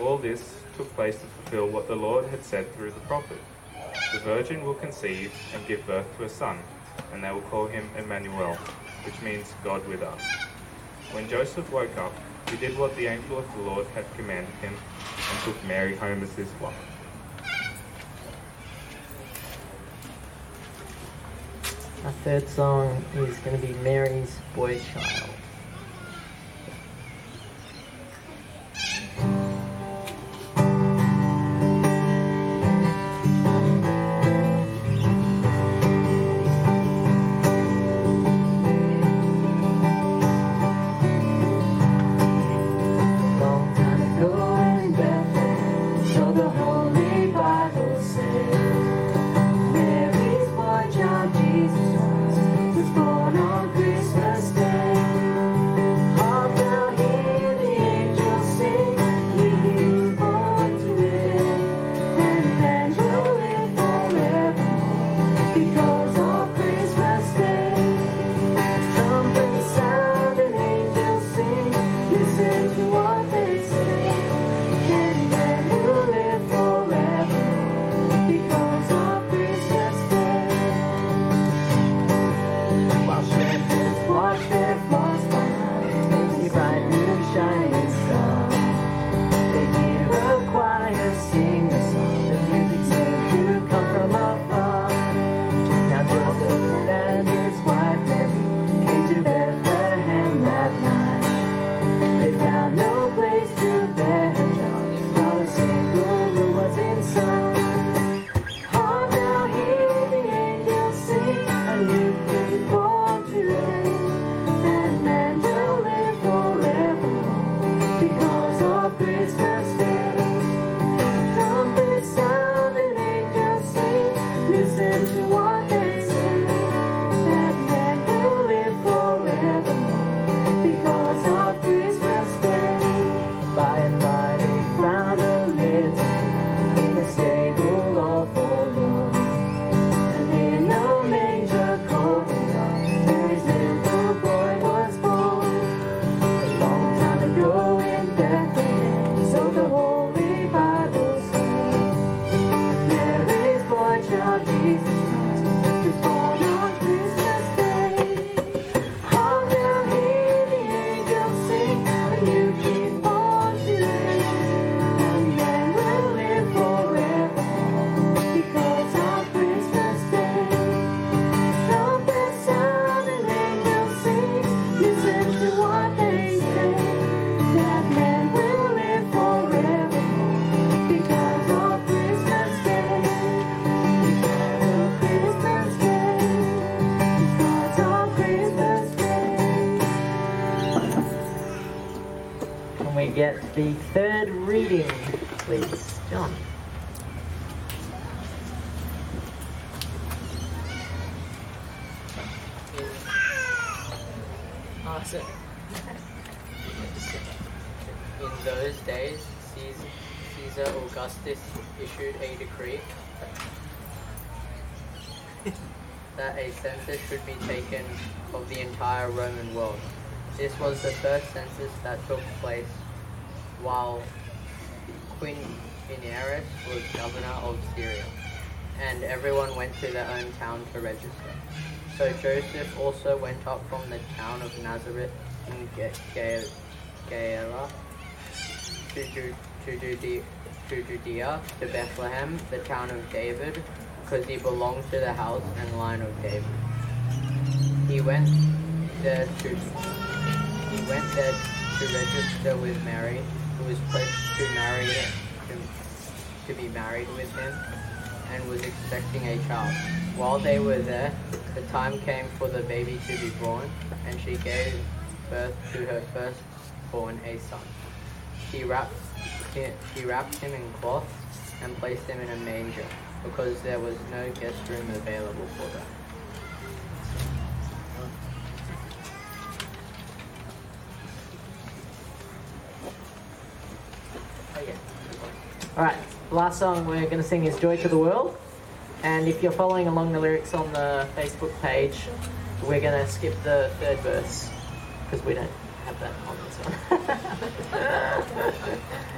All this took place to fulfill what the Lord had said through the prophet. The virgin will conceive and give birth to a son, and they will call him Emmanuel, which means God with us. When Joseph woke up, he did what the angel of the Lord had commanded him and took Mary home as his wife. Our third song is going to be Mary's Boy Child. The third reading, please? John. Awesome. In those days, Caesar, Caesar Augustus issued a decree that a census should be taken of the entire Roman world. This was the first census that took place while Quirinius was governor of Syria, and everyone went to their own town to register. So Joseph also went up from the town of Nazareth in Ga- Ga- Galilee to, to, Judea, to Judea, to Bethlehem, the town of David, because he belonged to the house and line of David. He went there to he went there to register with Mary, who was pledged to marry to, to be married with him, and was expecting a child. While they were there, the time came for the baby to be born, and she gave birth to her firstborn, a son. She wrapped him, he wrapped him in cloth and placed him in a manger because there was no guest room available for them. All right, last song we're going to sing is Joy to the World. And if you're following along the lyrics on the Facebook page, we're going to skip the third verse because we don't have that on this one.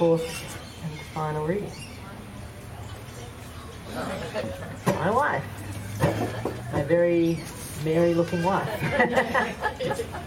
fourth and final reading? My wife. My very merry looking wife.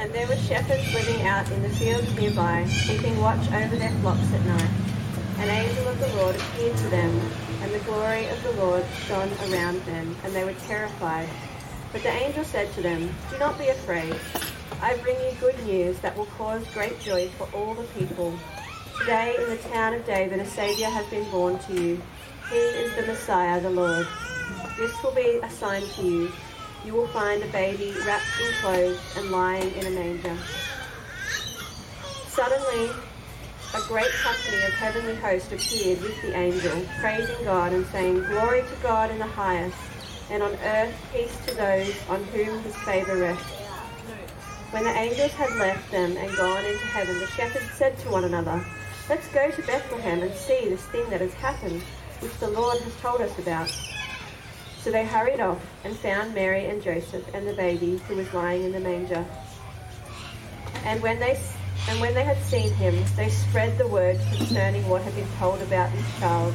And there were shepherds living out in the fields nearby, keeping watch over their flocks at night. An angel of the Lord appeared to them, and the glory of the Lord shone around them, and they were terrified. But the angel said to them, Do not be afraid. I bring you good news that will cause great joy for all the people. Today in the town of David a Saviour has been born to you. He is the Messiah, the Lord. This will be a sign to you. You will find a baby wrapped in clothes and lying in a manger. Suddenly, a great company of heavenly hosts appeared with the angel, praising God and saying, Glory to God in the highest, and on earth peace to those on whom his favour rests. When the angels had left them and gone into heaven, the shepherds said to one another, Let's go to Bethlehem and see this thing that has happened, which the Lord has told us about. So they hurried off and found Mary and Joseph and the baby who was lying in the manger. And when they and when they had seen him, they spread the word concerning what had been told about this child,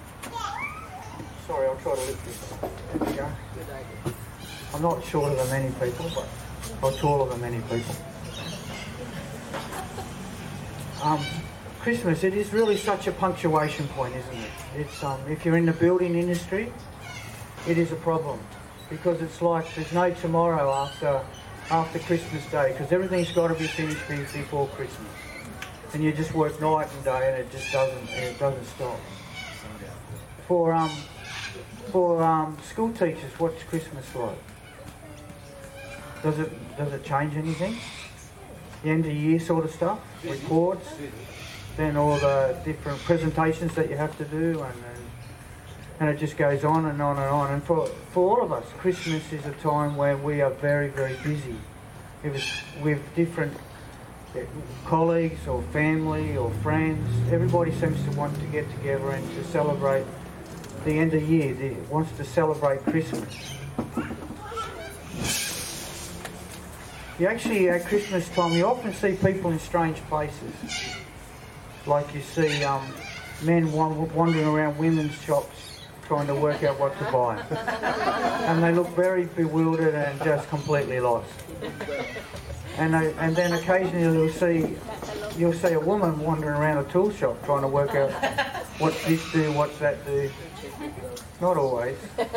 Sorry, I'll try to lift this. There we go. I'm not shorter than many people, but I'm taller than many people. Um, Christmas. It is really such a punctuation point, isn't it? It's um. If you're in the building industry, it is a problem because it's like there's no tomorrow after after Christmas Day because everything's got to be finished before Christmas, and you just work night and day, and it just doesn't it doesn't stop. For um for um school teachers, what's Christmas like? Does it does it change anything? The end of year sort of stuff, reports, then all the different presentations that you have to do, and and, and it just goes on and on and on. And for for all of us, Christmas is a time where we are very very busy. If it's with different uh, colleagues or family or friends, everybody seems to want to get together and to celebrate the end of year. They wants to celebrate Christmas. You actually, at Christmas time, you often see people in strange places. Like you see um, men wandering around women's shops trying to work out what to buy. and they look very bewildered and just completely lost. And, they, and then occasionally you'll see, you'll see a woman wandering around a tool shop trying to work out what's this do, what's that do. Not always.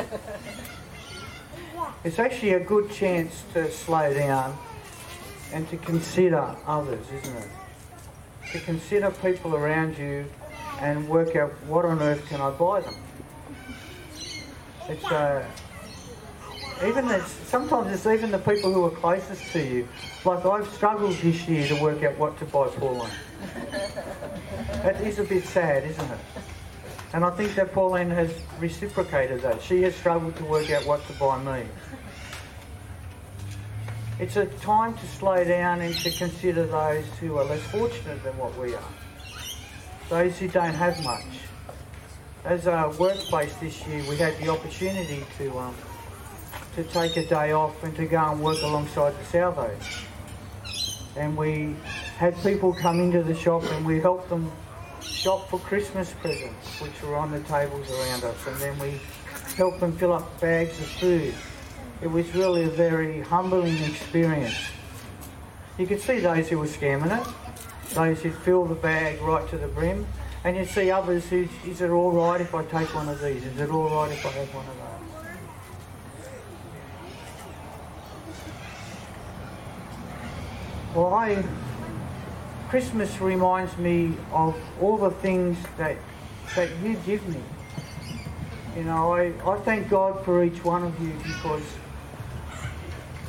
It's actually a good chance to slow down and to consider others, isn't it? To consider people around you and work out what on earth can I buy them. It's uh, even it's, sometimes it's even the people who are closest to you. Like I've struggled this year to work out what to buy Pauline. That is a bit sad, isn't it? And I think that Pauline has reciprocated that. She has struggled to work out what to buy me. It's a time to slow down and to consider those who are less fortunate than what we are. Those who don't have much. As a workplace this year, we had the opportunity to um, to take a day off and to go and work alongside the Salvos. And we had people come into the shop and we helped them shop for Christmas presents, which were on the tables around us. And then we helped them fill up bags of food. It was really a very humbling experience. You could see those who were scamming it, those who fill the bag right to the brim, and you see others who, is it all right if I take one of these? Is it all right if I have one of those? Well, I, Christmas reminds me of all the things that, that you give me. You know, I, I thank God for each one of you because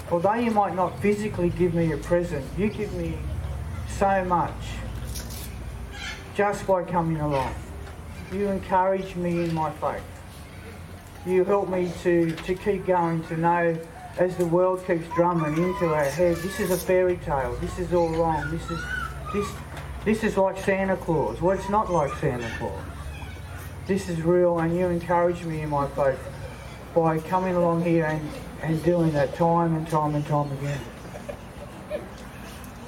although you might not physically give me a present, you give me so much just by coming along. You encourage me in my faith. You help me to, to keep going, to know as the world keeps drumming into our head, this is a fairy tale, this is all wrong, this is this this is like Santa Claus. Well it's not like Santa Claus. This is real and you encourage me in my faith by coming along here and, and doing that time and time and time again.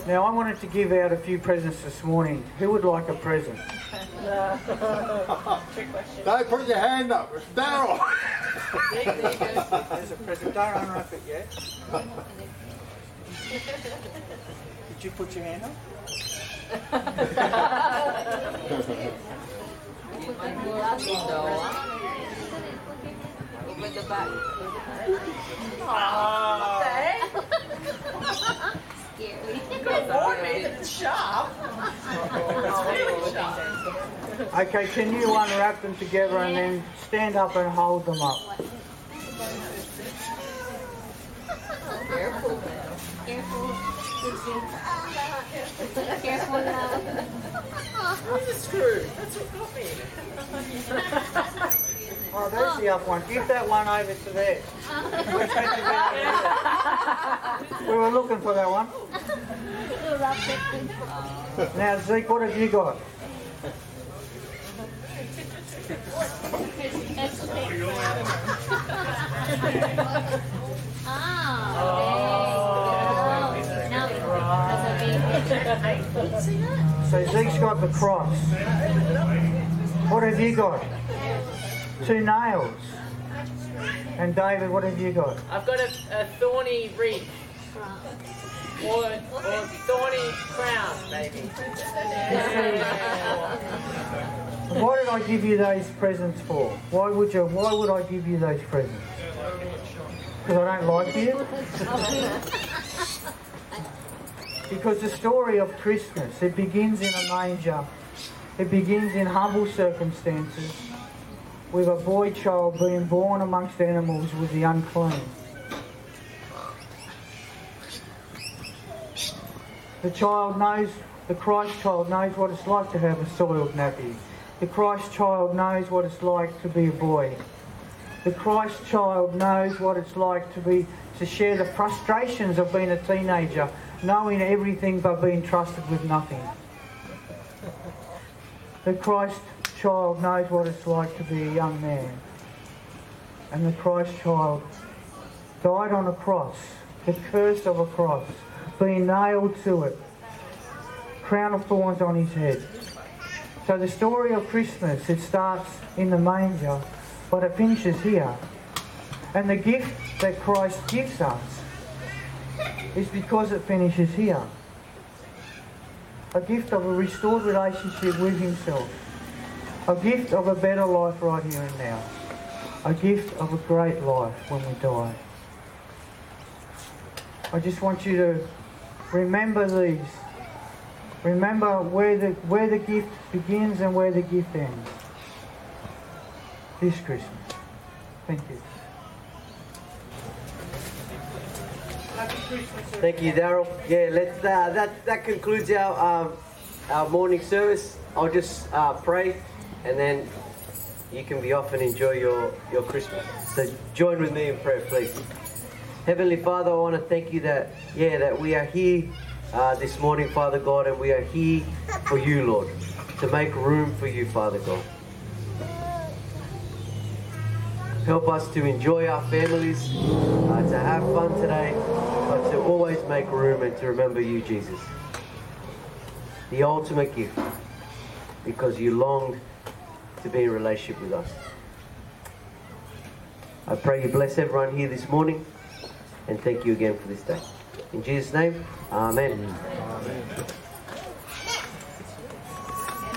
Now I wanted to give out a few presents this morning. Who would like a present? Don't put your hand up. It's Daryl. There's a present. Don't unwrap it yet. Did you put your hand up? Over the back. Scary. Okay, can you unwrap them together and then stand up and hold them up? Careful. Careful. Careful now. Oh, there's the other one. Give that one over to there. We're taking that over. We were looking for that one. Now, Zeke, what have you got? Ah, there you go. Now, that's okay. So Zeke's got the cross. What have you got? Two nails. And David, what have you got? I've got a, a thorny wreath. Or, or thorny crown, maybe. Why did I give you those presents for? Why would you? Why would I give you those presents? Because I don't like you. because the story of Christmas it begins in a manger. It begins in humble circumstances, with a boy child being born amongst animals with the unclean. The child knows, the Christ child knows what it's like to have a soiled nappy. The Christ child knows what it's like to be a boy. The Christ child knows what it's like to be to share the frustrations of being a teenager, knowing everything but being trusted with nothing. The Christ child knows what it's like to be a young man. And the Christ child died on a cross, the curse of a cross, being nailed to it, crown of thorns on his head. So the story of Christmas, it starts in the manger, but it finishes here. And the gift that Christ gives us is because it finishes here. A gift of a restored relationship with himself. A gift of a better life right here and now. A gift of a great life when we die. I just want you to remember these. Remember where the, where the gift begins and where the gift ends. This Christmas. Thank you. Thank you, Daryl. Yeah, let's. Uh, that that concludes our um, our morning service. I'll just uh, pray, and then you can be off and enjoy your your Christmas. So join with me in prayer, please. Heavenly Father, I want to thank you that yeah that we are here uh, this morning, Father God, and we are here for you, Lord, to make room for you, Father God. Help us to enjoy our families, uh, to have fun today, but to always make room and to remember you, Jesus. The ultimate gift, because you longed to be in relationship with us. I pray you bless everyone here this morning, and thank you again for this day. In Jesus' name, Amen.